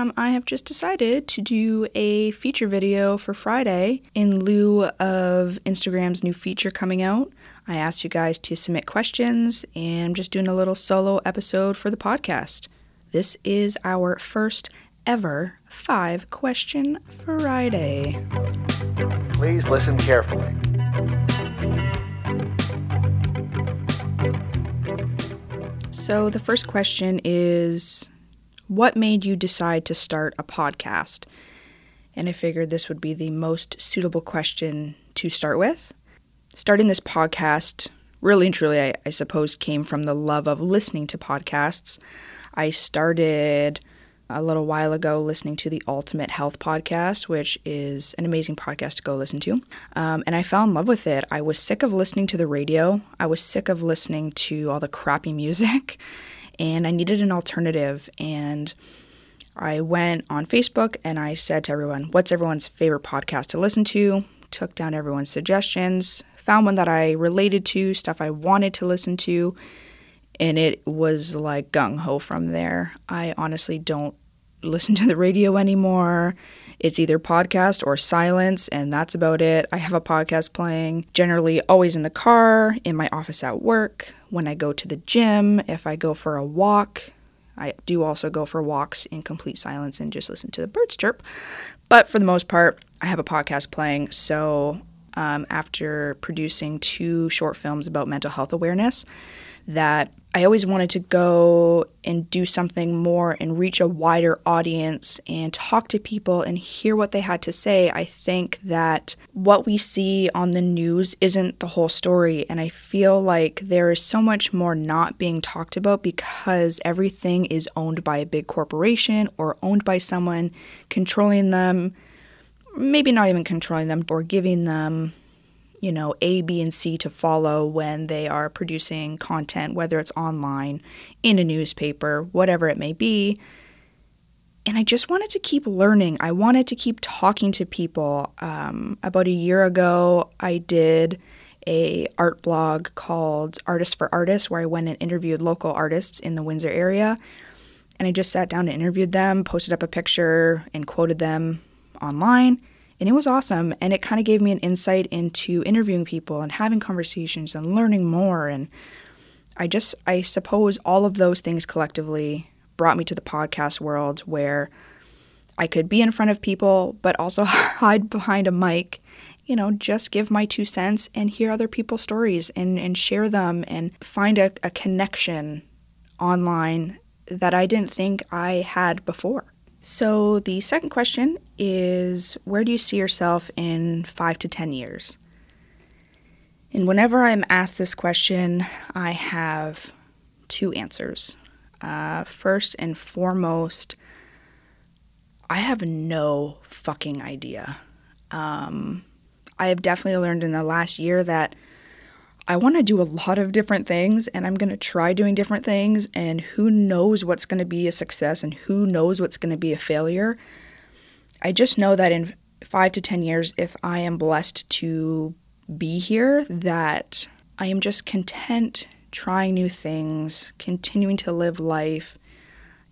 um, I have just decided to do a feature video for Friday in lieu of Instagram's new feature coming out. I asked you guys to submit questions, and I'm just doing a little solo episode for the podcast. This is our first ever five question Friday. Please listen carefully. So, the first question is What made you decide to start a podcast? And I figured this would be the most suitable question to start with. Starting this podcast, really and truly, I, I suppose, came from the love of listening to podcasts. I started a little while ago listening to the Ultimate Health Podcast, which is an amazing podcast to go listen to. Um, and I fell in love with it. I was sick of listening to the radio, I was sick of listening to all the crappy music, and I needed an alternative. And I went on Facebook and I said to everyone, What's everyone's favorite podcast to listen to? Took down everyone's suggestions, found one that I related to, stuff I wanted to listen to and it was like gung ho from there. I honestly don't listen to the radio anymore. It's either podcast or silence, and that's about it. I have a podcast playing, generally always in the car, in my office at work, when I go to the gym, if I go for a walk. I do also go for walks in complete silence and just listen to the birds chirp. But for the most part, I have a podcast playing. So um, after producing two short films about mental health awareness, that I always wanted to go and do something more and reach a wider audience and talk to people and hear what they had to say. I think that what we see on the news isn't the whole story. And I feel like there is so much more not being talked about because everything is owned by a big corporation or owned by someone controlling them. Maybe not even controlling them or giving them you know, A, B, and C to follow when they are producing content, whether it's online, in a newspaper, whatever it may be. And I just wanted to keep learning. I wanted to keep talking to people. Um, about a year ago, I did a art blog called Artists for Artists, where I went and interviewed local artists in the Windsor area. And I just sat down and interviewed them, posted up a picture, and quoted them online. And it was awesome. And it kind of gave me an insight into interviewing people and having conversations and learning more. And I just, I suppose all of those things collectively brought me to the podcast world where I could be in front of people, but also hide behind a mic, you know, just give my two cents and hear other people's stories and, and share them and find a, a connection online that I didn't think I had before. So, the second question is Where do you see yourself in five to 10 years? And whenever I'm asked this question, I have two answers. Uh, first and foremost, I have no fucking idea. Um, I have definitely learned in the last year that I want to do a lot of different things and I'm going to try doing different things, and who knows what's going to be a success and who knows what's going to be a failure. I just know that in five to 10 years, if I am blessed to be here, that I am just content trying new things, continuing to live life,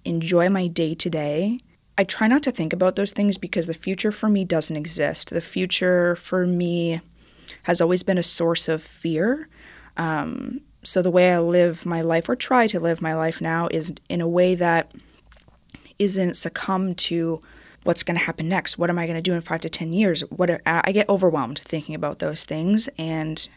enjoy my day to day. I try not to think about those things because the future for me doesn't exist. The future for me has always been a source of fear. Um, so the way I live my life or try to live my life now is in a way that isn't succumb to what's going to happen next. What am I going to do in five to ten years? What are, I get overwhelmed thinking about those things, and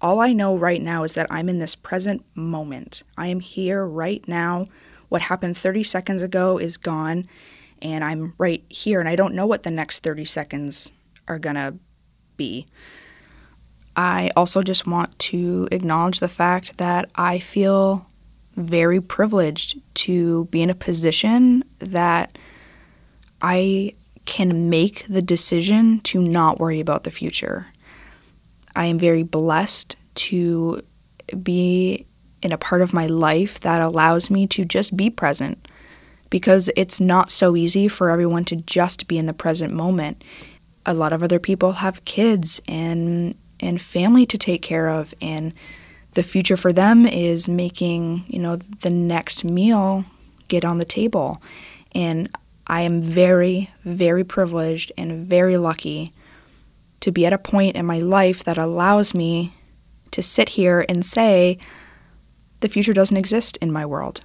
all I know right now is that I'm in this present moment. I am here right now. What happened 30 seconds ago is gone, and I'm right here, and I don't know what the next 30 seconds are going to be. I also just want to acknowledge the fact that I feel very privileged to be in a position that I can make the decision to not worry about the future. I am very blessed to be in a part of my life that allows me to just be present because it's not so easy for everyone to just be in the present moment. A lot of other people have kids and and family to take care of and the future for them is making you know the next meal get on the table and I am very, very privileged and very lucky to be at a point in my life that allows me to sit here and say, the future doesn't exist in my world.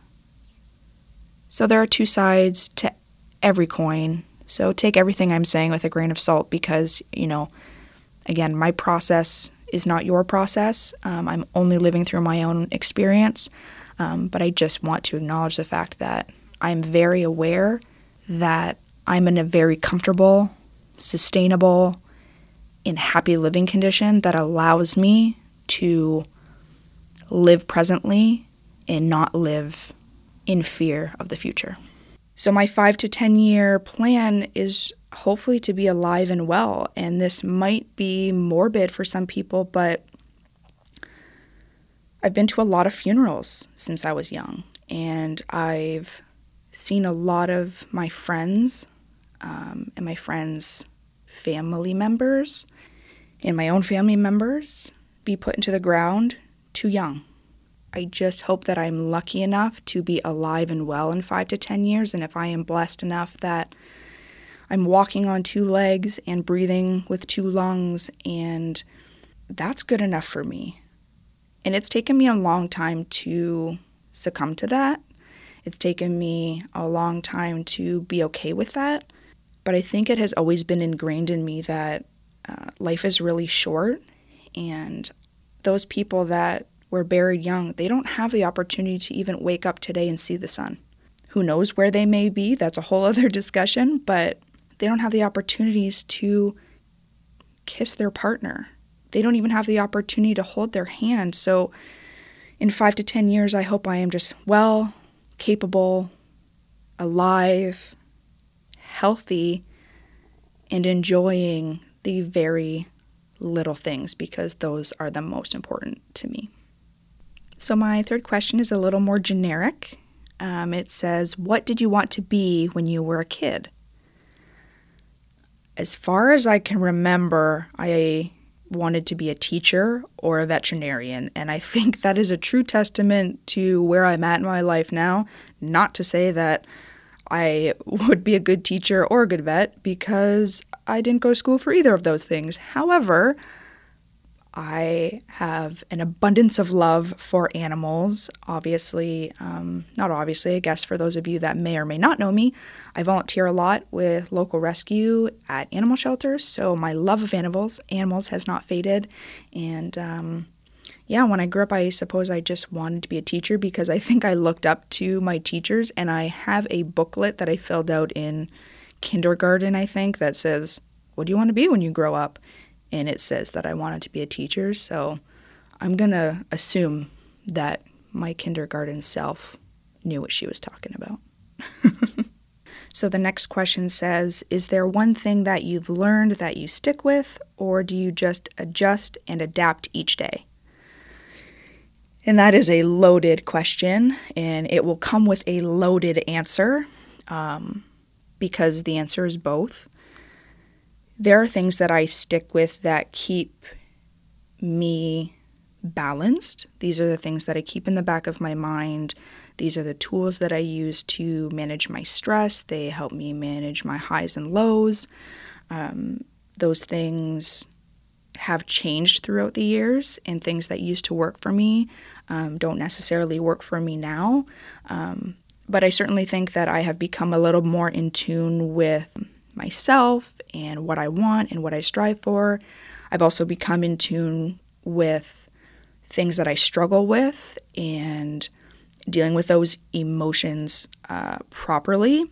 So there are two sides to every coin. So take everything I'm saying with a grain of salt because, you know, again, my process is not your process. Um, I'm only living through my own experience. Um, but I just want to acknowledge the fact that I'm very aware that I'm in a very comfortable, sustainable, and happy living condition that allows me to live presently and not live in fear of the future. So, my five to 10 year plan is hopefully to be alive and well. And this might be morbid for some people, but I've been to a lot of funerals since I was young. And I've seen a lot of my friends um, and my friends' family members and my own family members be put into the ground too young. I just hope that I'm lucky enough to be alive and well in five to 10 years. And if I am blessed enough that I'm walking on two legs and breathing with two lungs, and that's good enough for me. And it's taken me a long time to succumb to that. It's taken me a long time to be okay with that. But I think it has always been ingrained in me that uh, life is really short. And those people that were buried young, they don't have the opportunity to even wake up today and see the sun. Who knows where they may be? That's a whole other discussion. But they don't have the opportunities to kiss their partner. They don't even have the opportunity to hold their hand. So, in five to 10 years, I hope I am just well, capable, alive, healthy, and enjoying the very little things because those are the most important to me. So, my third question is a little more generic. Um, it says, What did you want to be when you were a kid? As far as I can remember, I wanted to be a teacher or a veterinarian. And I think that is a true testament to where I'm at in my life now. Not to say that I would be a good teacher or a good vet because I didn't go to school for either of those things. However, I have an abundance of love for animals. Obviously, um, not obviously, I guess for those of you that may or may not know me, I volunteer a lot with local rescue at animal shelters. So my love of animals, animals has not faded. And um, yeah, when I grew up, I suppose I just wanted to be a teacher because I think I looked up to my teachers. And I have a booklet that I filled out in kindergarten, I think, that says, "What do you want to be when you grow up?" And it says that I wanted to be a teacher. So I'm going to assume that my kindergarten self knew what she was talking about. so the next question says Is there one thing that you've learned that you stick with, or do you just adjust and adapt each day? And that is a loaded question, and it will come with a loaded answer um, because the answer is both there are things that I stick with that keep me balanced. These are the things that I keep in the back of my mind. These are the tools that I use to manage my stress. They help me manage my highs and lows. Um, those things have changed throughout the years, and things that used to work for me um, don't necessarily work for me now. Um, but I certainly think that I have become a little more in tune with myself and what I want and what I strive for. I've also become in tune with things that I struggle with and dealing with those emotions uh, properly.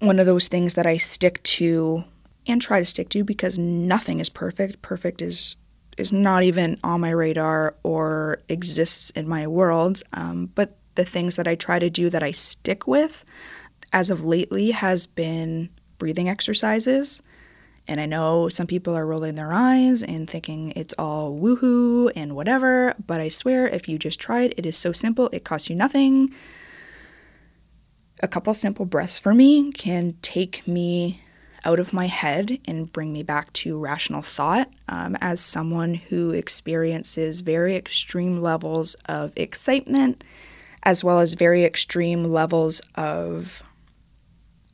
One of those things that I stick to and try to stick to because nothing is perfect. Perfect is is not even on my radar or exists in my world. Um, but the things that I try to do that I stick with as of lately has been breathing exercises. And I know some people are rolling their eyes and thinking it's all woohoo and whatever, but I swear if you just try it, it is so simple, it costs you nothing. A couple simple breaths for me can take me out of my head and bring me back to rational thought. Um, as someone who experiences very extreme levels of excitement, as well as very extreme levels of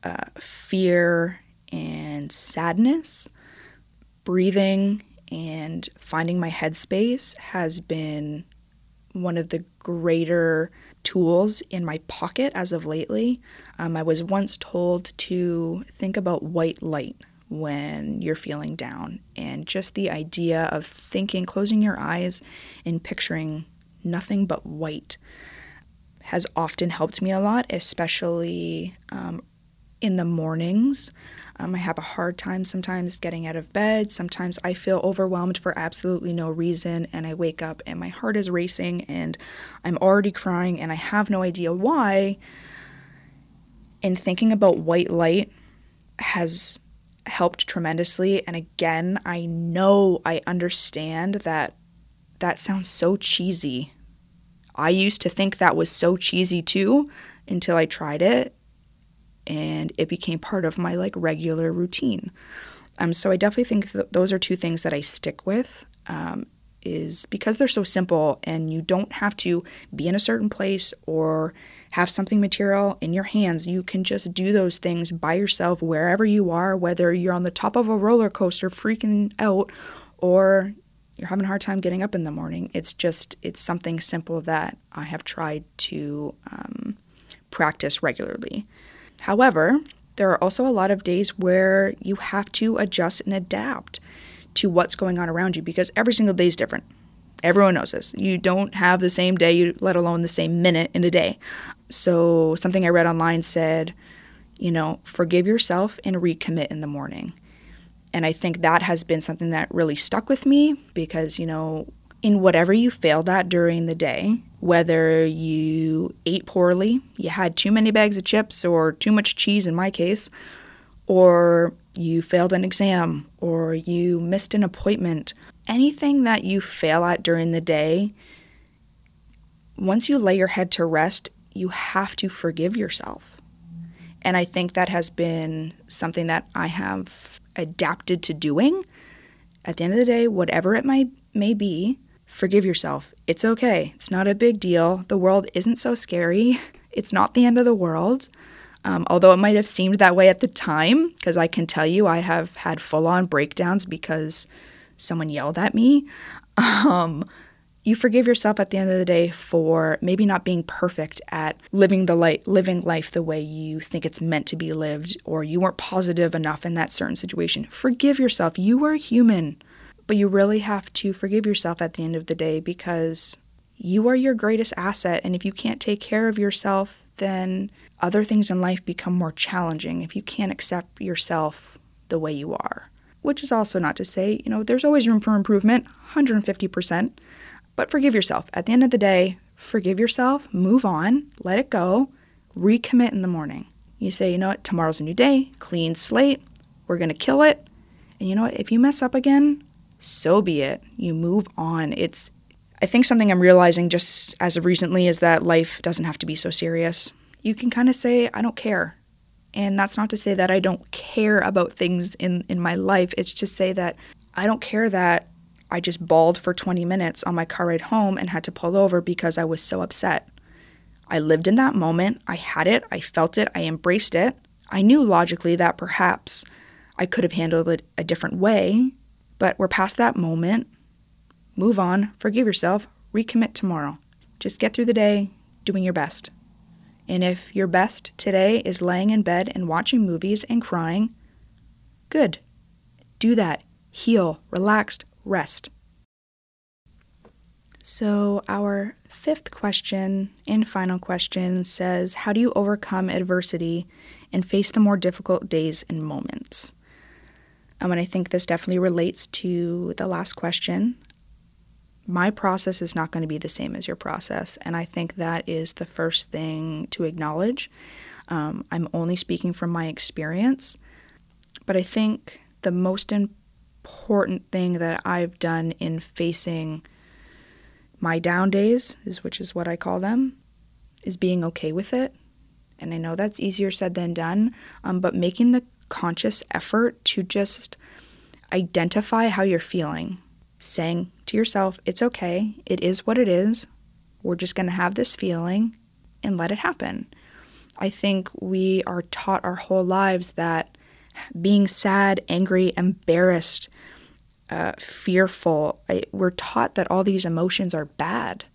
uh, fear and sadness, breathing and finding my headspace has been one of the greater tools in my pocket as of lately. Um, I was once told to think about white light when you're feeling down, and just the idea of thinking, closing your eyes, and picturing nothing but white has often helped me a lot, especially um, in the mornings. Um, I have a hard time sometimes getting out of bed. Sometimes I feel overwhelmed for absolutely no reason, and I wake up and my heart is racing and I'm already crying and I have no idea why. And thinking about white light has helped tremendously. And again, I know I understand that that sounds so cheesy. I used to think that was so cheesy too until I tried it and it became part of my like regular routine. Um, so I definitely think that those are two things that I stick with. Um, is because they're so simple and you don't have to be in a certain place or have something material in your hands. You can just do those things by yourself wherever you are, whether you're on the top of a roller coaster freaking out or you're having a hard time getting up in the morning. It's just, it's something simple that I have tried to um, practice regularly. However, there are also a lot of days where you have to adjust and adapt to what's going on around you because every single day is different. Everyone knows this. You don't have the same day, let alone the same minute in a day. So, something I read online said, you know, forgive yourself and recommit in the morning. And I think that has been something that really stuck with me because, you know, in whatever you failed at during the day, whether you ate poorly, you had too many bags of chips or too much cheese in my case, or you failed an exam or you missed an appointment, anything that you fail at during the day, once you lay your head to rest, you have to forgive yourself. And I think that has been something that I have adapted to doing. At the end of the day, whatever it might may be, Forgive yourself. It's okay. It's not a big deal. The world isn't so scary. It's not the end of the world. Um, although it might have seemed that way at the time, because I can tell you I have had full on breakdowns because someone yelled at me. Um, you forgive yourself at the end of the day for maybe not being perfect at living the light, living life the way you think it's meant to be lived, or you weren't positive enough in that certain situation. Forgive yourself. You are human. But you really have to forgive yourself at the end of the day because you are your greatest asset. And if you can't take care of yourself, then other things in life become more challenging if you can't accept yourself the way you are. Which is also not to say, you know, there's always room for improvement, 150%. But forgive yourself. At the end of the day, forgive yourself, move on, let it go, recommit in the morning. You say, you know what, tomorrow's a new day, clean slate, we're gonna kill it. And you know what, if you mess up again, so be it. You move on. It's I think something I'm realizing just as of recently is that life doesn't have to be so serious. You can kind of say I don't care. And that's not to say that I don't care about things in in my life. It's to say that I don't care that I just bawled for 20 minutes on my car ride home and had to pull over because I was so upset. I lived in that moment. I had it. I felt it. I embraced it. I knew logically that perhaps I could have handled it a different way, but we're past that moment. Move on, forgive yourself, recommit tomorrow. Just get through the day doing your best. And if your best today is laying in bed and watching movies and crying, good. Do that. Heal, relaxed, rest. So, our fifth question and final question says How do you overcome adversity and face the more difficult days and moments? Um, and I think this definitely relates to the last question. My process is not going to be the same as your process. And I think that is the first thing to acknowledge. Um, I'm only speaking from my experience. But I think the most important thing that I've done in facing my down days, is which is what I call them, is being okay with it. And I know that's easier said than done, um, but making the conscious effort to just identify how you're feeling, saying to yourself, it's okay, it is what it is, we're just going to have this feeling and let it happen. I think we are taught our whole lives that being sad, angry, embarrassed, uh, fearful, I, we're taught that all these emotions are bad.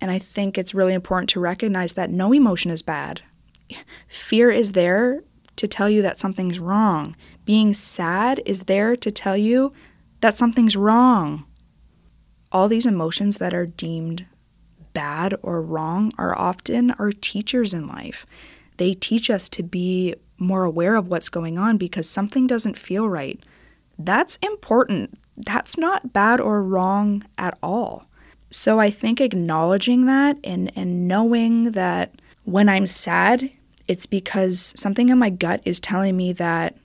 And I think it's really important to recognize that no emotion is bad. Fear is there to tell you that something's wrong. Being sad is there to tell you that something's wrong. All these emotions that are deemed bad or wrong are often our teachers in life. They teach us to be more aware of what's going on because something doesn't feel right. That's important. That's not bad or wrong at all. So I think acknowledging that and, and knowing that when I'm sad, it's because something in my gut is telling me that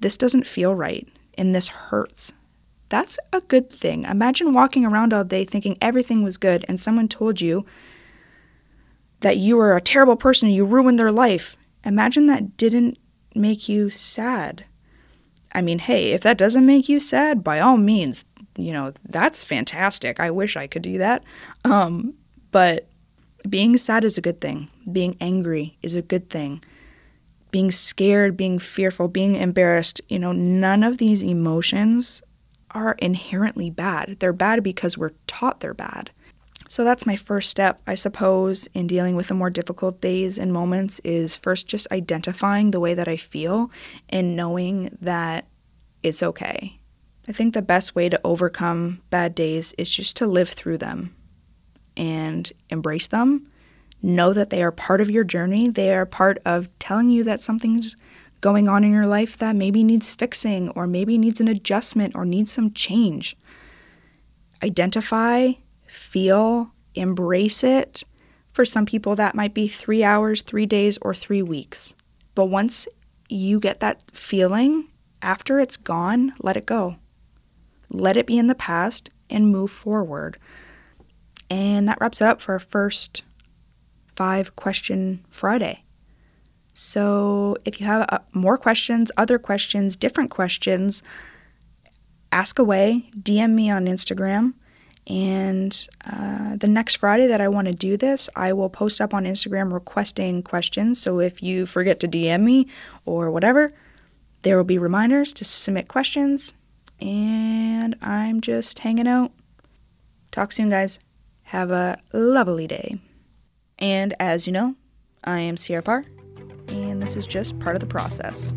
this doesn't feel right and this hurts. That's a good thing. Imagine walking around all day thinking everything was good and someone told you that you were a terrible person, you ruined their life. Imagine that didn't make you sad. I mean, hey, if that doesn't make you sad, by all means, you know, that's fantastic. I wish I could do that. Um, but being sad is a good thing. Being angry is a good thing. Being scared, being fearful, being embarrassed, you know, none of these emotions are inherently bad. They're bad because we're taught they're bad. So that's my first step, I suppose, in dealing with the more difficult days and moments is first just identifying the way that I feel and knowing that it's okay. I think the best way to overcome bad days is just to live through them and embrace them. Know that they are part of your journey. They are part of telling you that something's going on in your life that maybe needs fixing or maybe needs an adjustment or needs some change. Identify feel, embrace it. For some people, that might be three hours, three days, or three weeks. But once you get that feeling, after it's gone, let it go. Let it be in the past and move forward. And that wraps it up for our first five question Friday. So if you have uh, more questions, other questions, different questions, ask away, DM me on Instagram. And uh, the next Friday that I want to do this, I will post up on Instagram requesting questions. So if you forget to DM me or whatever, there will be reminders to submit questions. And I'm just hanging out. Talk soon, guys. Have a lovely day. And as you know, I am Sierra Parr, and this is just part of the process.